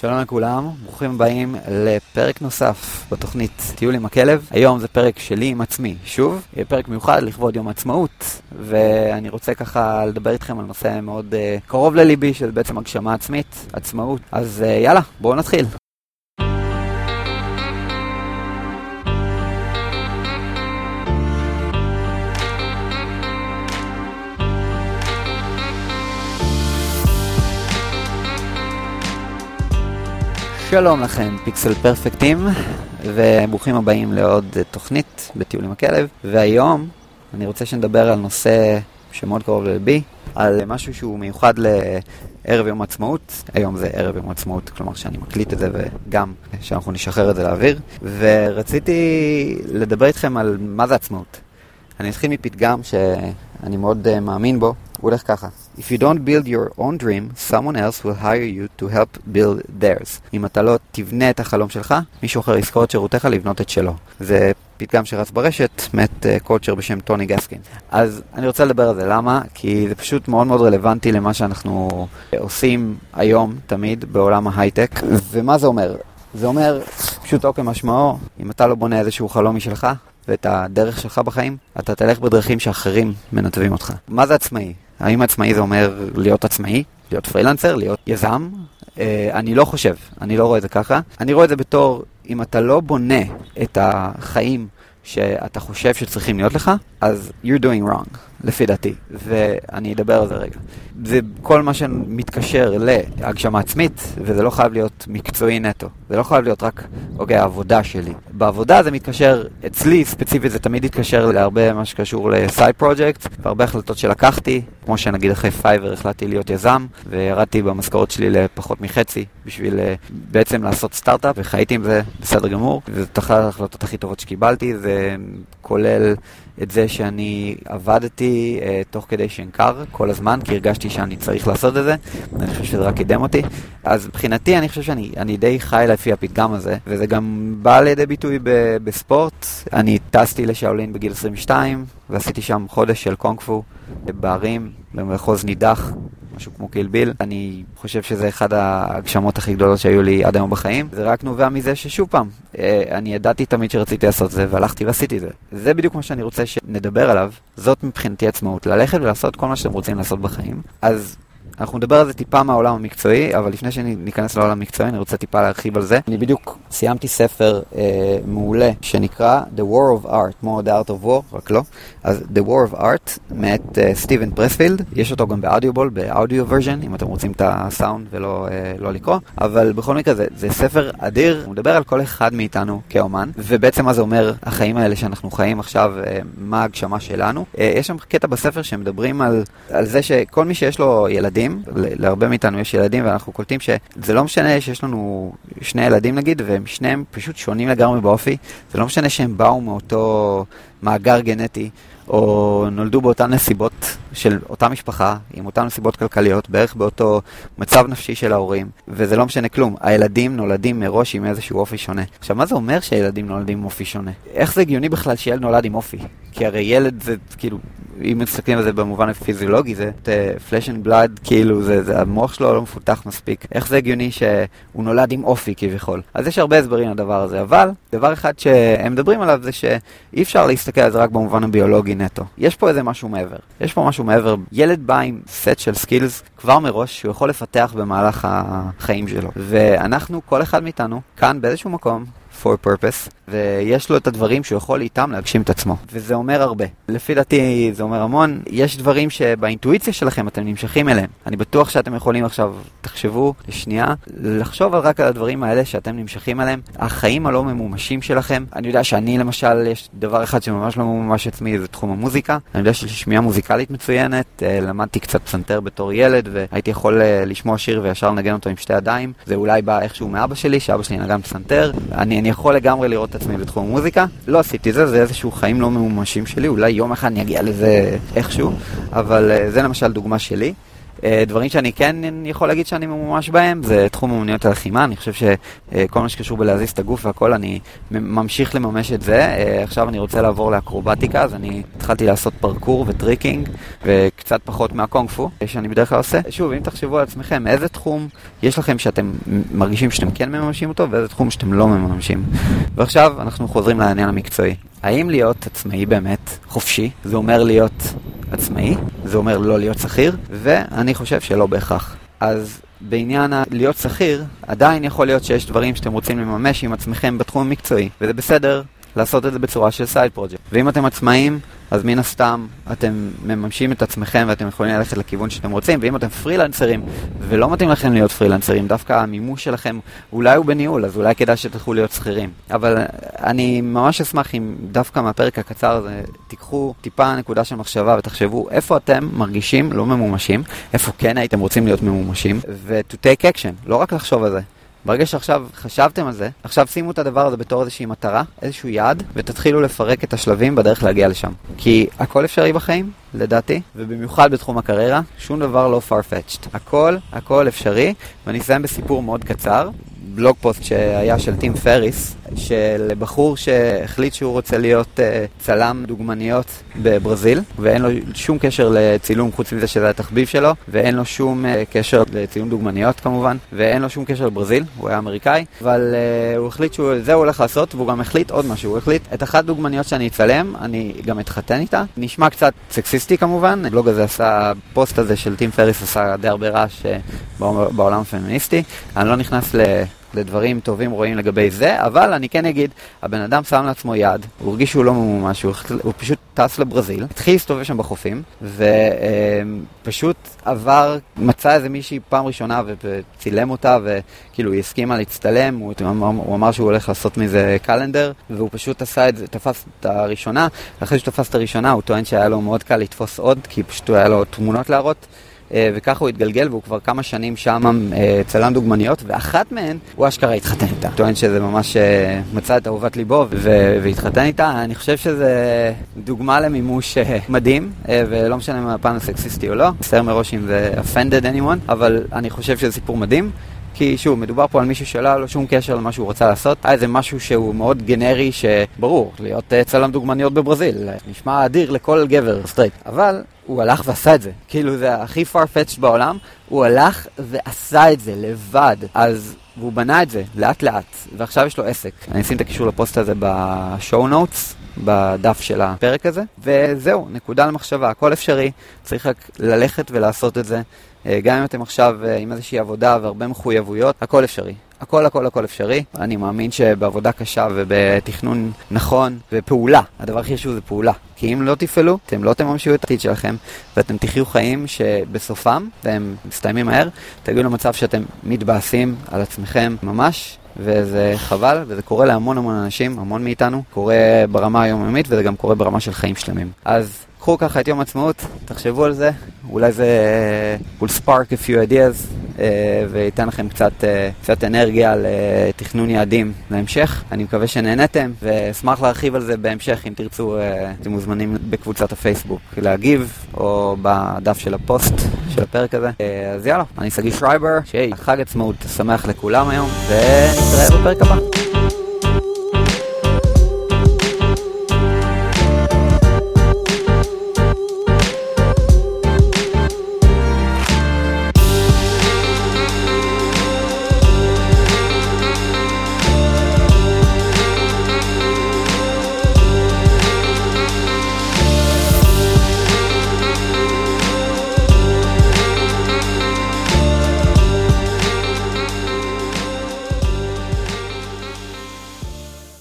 שלום לכולם, ברוכים הבאים לפרק נוסף בתוכנית טיול עם הכלב. היום זה פרק שלי עם עצמי, שוב, יהיה פרק מיוחד לכבוד יום העצמאות, ואני רוצה ככה לדבר איתכם על נושא מאוד uh, קרוב לליבי, שזה בעצם הגשמה עצמית, עצמאות. אז uh, יאללה, בואו נתחיל. שלום לכם, פיקסל פרפקטים, וברוכים הבאים לעוד תוכנית בטיול עם הכלב. והיום אני רוצה שנדבר על נושא שמאוד קרוב ללבי, על משהו שהוא מיוחד לערב יום העצמאות. היום זה ערב יום העצמאות, כלומר שאני מקליט את זה וגם שאנחנו נשחרר את זה לאוויר. ורציתי לדבר איתכם על מה זה עצמאות. אני אתחיל מפתגם שאני מאוד uh, מאמין בו, הוא הולך ככה: If you don't build your own dream, someone else will hire you to help build theirs. אם אתה לא תבנה את החלום שלך, מישהו אחר יזכור את שירותיך לבנות את שלו. זה פתגם שרץ ברשת, מת קולצ'ר uh, בשם טוני גסקין. אז אני רוצה לדבר על זה, למה? כי זה פשוט מאוד מאוד רלוונטי למה שאנחנו עושים היום, תמיד, בעולם ההייטק. ומה זה אומר? זה אומר, פשוטו כמשמעו, אם אתה לא בונה איזשהו חלום משלך, ואת הדרך שלך בחיים, אתה תלך בדרכים שאחרים מנתבים אותך. מה זה עצמאי? האם עצמאי זה אומר להיות עצמאי? להיות פרילנסר? להיות יזם? אה, אני לא חושב, אני לא רואה את זה ככה. אני רואה את זה בתור, אם אתה לא בונה את החיים שאתה חושב שצריכים להיות לך, אז you're doing wrong, לפי דעתי. ואני אדבר על זה רגע. זה כל מה שמתקשר להגשמה עצמית, וזה לא חייב להיות מקצועי נטו. זה לא חייב להיות רק, אוקיי, העבודה שלי. בעבודה זה מתקשר, אצלי ספציפית זה תמיד התקשר להרבה מה שקשור ל side project, והרבה החלטות שלקחתי, כמו שנגיד אחרי Fiverr החלטתי להיות יזם, וירדתי במשכורת שלי לפחות מחצי, בשביל אה, בעצם לעשות סטארט-אפ, וחייתי עם זה בסדר גמור. וזאת אחת ההחלטות הכי טובות שקיבלתי, זה כולל את זה שאני עבדתי uh, תוך כדי שנקר כל הזמן, כי הרגשתי שאני צריך לעשות את זה, אני חושב שזה רק קידם אותי. אז מבחינתי אני חושב שאני די חי לפי הפתגם הזה, וזה גם בא לידי ביטוי ב- בספורט. אני טסתי לשאולין בגיל 22, ועשיתי שם חודש של קונג פו בערים, במחוז נידח. משהו כמו קילביל. אני חושב שזה אחד ההגשמות הכי גדולות שהיו לי עד היום בחיים. זה רק נובע מזה ששוב פעם, אה, אני ידעתי תמיד שרציתי לעשות זה, והלכתי ועשיתי זה. זה בדיוק מה שאני רוצה שנדבר עליו. זאת מבחינתי עצמאות, ללכת ולעשות כל מה שאתם רוצים לעשות בחיים. אז אנחנו נדבר על זה טיפה מהעולם המקצועי, אבל לפני שניכנס לעולם המקצועי, אני רוצה טיפה להרחיב על זה. אני בדיוק סיימתי ספר אה, מעולה שנקרא The War of Art, more the art of war, רק לא. אז The War of Art, מאת אה, סטיבן פרספילד, יש אותו גם באודיובול, באודיו ורז'ן, אם אתם רוצים את הסאונד ולא אה, לא לקרוא, אבל בכל מקרה זה, זה ספר אדיר, הוא מדבר על כל אחד מאיתנו כאומן, ובעצם מה זה אומר החיים האלה שאנחנו חיים עכשיו, אה, מה ההגשמה שלנו. אה, יש שם קטע בספר שמדברים על, על זה שכל מי שיש לו ילדים, ילדים, להרבה מאיתנו יש ילדים ואנחנו קולטים שזה לא משנה שיש לנו שני ילדים נגיד והם שניהם פשוט שונים לגמרי באופי, זה לא משנה שהם באו מאותו מאגר גנטי או נולדו באותן נסיבות של אותה משפחה, עם אותן נסיבות כלכליות, בערך באותו מצב נפשי של ההורים, וזה לא משנה כלום, הילדים נולדים מראש עם איזשהו אופי שונה. עכשיו, מה זה אומר שהילדים נולדים עם אופי שונה? איך זה הגיוני בכלל שילד נולד עם אופי? כי הרי ילד זה כאילו, אם מסתכלים על זה במובן הפיזיולוגי, זה flesh and blood, כאילו, זה, זה, המוח שלו לא מפותח מספיק. איך זה הגיוני שהוא נולד עם אופי כביכול? אז יש הרבה הסברים לדבר הזה, אבל דבר אחד שהם מדברים עליו זה שאי אפשר להסתכל על זה רק במובן הביולוגי נטו. יש פה איזה משהו מעבר. יש פה משהו מעבר. ילד בא עם סט של skills כבר מראש שהוא יכול לפתח במהלך החיים שלו. ואנחנו, כל אחד מאיתנו, כאן באיזשהו מקום, for purpose, ויש לו את הדברים שהוא יכול איתם להגשים את עצמו. וזה אומר הרבה. לפי דעתי זה אומר המון. יש דברים שבאינטואיציה שלכם אתם נמשכים אליהם. אני בטוח שאתם יכולים עכשיו, תחשבו לשנייה, לחשוב רק על הדברים האלה שאתם נמשכים אליהם. החיים הלא ממומשים שלכם. אני יודע שאני למשל, יש דבר אחד שממש לא ממומש עצמי, זה תחום המוזיקה. אני יודע שיש שמיעה מוזיקלית מצוינת, אה, למדתי קצת פסנתר בתור ילד, והייתי יכול אה, לשמוע שיר וישר לנגן אותו עם שתי ידיים. זה אולי בא איכשהו מאבא שלי, שאבא שלי נגן פסנתר. אני, אני יכול לגמרי לראות עצמי בתחום המוזיקה. לא עשיתי זה, זה איזשהו חיים לא ממומשים שלי, אולי יום אחד אני אגיע לזה איכשהו, אבל אה, זה למשל דוגמה שלי. אה, דברים שאני כן יכול להגיד שאני ממומש בהם, זה תחום אומנויות הלחימה, אני חושב שכל מה שקשור בלהזיז את הגוף והכל, אני ממשיך לממש את זה. עכשיו אני רוצה לעבור לאקרובטיקה, אז אני התחלתי לעשות פרקור ו tricking, וקצת פחות מהקונג פו, שאני בדרך כלל עושה. שוב, אם תחשבו על עצמכם, איזה תחום יש לכם שאתם מרגישים שאתם כן מממשים אותו, ואיזה תחום שאתם לא מממשים. ועכשיו אנחנו חוזרים לעניין המקצועי. האם להיות עצמאי באמת חופשי, זה אומר להיות עצמאי, זה אומר לא להיות שכיר, ואני חושב שלא בהכרח. אז בעניין להיות שכיר, עדיין יכול להיות שיש דברים שאתם רוצים לממש עם עצמכם בתחום המקצועי, וזה בסדר לעשות את זה בצורה של סייד פרויקט. ואם אתם עצמאים, אז מן הסתם אתם מממשים את עצמכם ואתם יכולים ללכת לכיוון שאתם רוצים, ואם אתם פרילנסרים ולא מתאים לכם להיות פרילנסרים, דווקא המימוש שלכם אולי הוא בניהול, אז אולי כדאי שתלכו להיות שכירים. אבל אני ממש אשמח אם דווקא מהפרק הקצר הזה תיקחו טיפה נקודה של מחשבה ותחשבו איפה אתם מרגישים לא ממומשים, איפה כן הייתם רוצים להיות ממומשים, ו-to take action, לא רק לחשוב על זה. ברגע שעכשיו חשבתם על זה, עכשיו שימו את הדבר הזה בתור איזושהי מטרה, איזשהו יעד, ותתחילו לפרק את השלבים בדרך להגיע לשם. כי הכל אפשרי בחיים, לדעתי, ובמיוחד בתחום הקריירה, שום דבר לא farfetched. הכל, הכל אפשרי, ואני אסיים בסיפור מאוד קצר. blog post שהיה של טים פריס, של בחור שהחליט שהוא רוצה להיות אה, צלם דוגמניות בברזיל, ואין לו שום קשר לצילום חוץ מזה שזה התחביב שלו, ואין לו שום אה, קשר לצילום דוגמניות כמובן, ואין לו שום קשר לברזיל, הוא היה אמריקאי, אבל אה, הוא החליט שזה הוא הולך לעשות, והוא גם החליט עוד משהו, הוא החליט את אחת דוגמניות שאני אצלם, אני גם אתחתן איתה. נשמע קצת סקסיסטי כמובן, הבלוג הזה עשה, הפוסט הזה של טים פריס עשה די הרבה רעש בעולם הפמיניסטי, אני לא נכנס ל... לדברים טובים רואים לגבי זה, אבל אני כן אגיד, הבן אדם שם לעצמו יד, הוא הרגיש שהוא לא ממומש, הוא, הוא פשוט טס לברזיל, התחיל להסתובב שם בחופים, ופשוט עבר, מצא איזה מישהי פעם ראשונה וצילם אותה, וכאילו היא הסכימה להצטלם, הוא, הוא אמר שהוא הולך לעשות מזה קלנדר, והוא פשוט עשה את זה, תפס את הראשונה, ואחרי שהוא תפס את הראשונה הוא טוען שהיה לו מאוד קל לתפוס עוד, כי פשוט היה לו תמונות להראות. אה, וככה הוא התגלגל, והוא כבר כמה שנים שם אה, צלם דוגמניות, ואחת מהן, הוא אשכרה התחתן איתה. טוען שזה ממש אה, מצא את אהובת ליבו והתחתן איתה. אני חושב שזה דוגמה למימוש מדהים, ולא משנה מהפן הסקסיסטי או לא. מצטער מראש אם זה offended anyone, אבל אני חושב שזה סיפור מדהים. כי שוב, מדובר פה על מישהו שלא היה לו שום קשר למה שהוא רצה לעשות. היה איזה משהו שהוא מאוד גנרי, שברור, להיות צלם דוגמניות בברזיל, נשמע אדיר לכל גבר סטרייט. אבל הוא הלך ועשה את זה. כאילו זה הכי farfetched בעולם, הוא הלך ועשה את זה לבד. אז, והוא בנה את זה לאט לאט, ועכשיו יש לו עסק. אני אשים את הקישור לפוסט הזה בשואו נוטס. בדף של הפרק הזה, וזהו, נקודה למחשבה, הכל אפשרי, צריך רק ללכת ולעשות את זה. אה, גם אם אתם עכשיו אה, עם איזושהי עבודה והרבה מחויבויות, הכל אפשרי. הכל הכל הכל אפשרי. אני מאמין שבעבודה קשה ובתכנון נכון ופעולה, הדבר הכי חשוב זה פעולה. כי אם לא תפעלו, אתם לא תממשו את העתיד שלכם, ואתם תחיו חיים שבסופם, והם מסתיימים מהר, תגיעו למצב שאתם מתבאסים על עצמכם ממש, וזה חבל, וזה קורה להמון המון אנשים, המון מאיתנו, קורה ברמה היומיומית, וזה גם קורה ברמה של חיים שלמים. אז קחו ככה את יום העצמאות, תחשבו על זה, אולי זה will spark a few ideas, וייתן לכם קצת, אה, קצת אנרגיה לתכנון יעדים להמשך. אני מקווה שנהנתם, ואשמח להרחיב על זה בהמשך, אם תרצו, אה, אתם מוזמנים בקבוצת הפייסבוק להגיב, או בדף של הפוסט של הפרק הזה. אז יאללה, אני שגיא שרייבר, שיהיה חג עצמאות שמח לכולם היום, ונתראה בפרק הבא.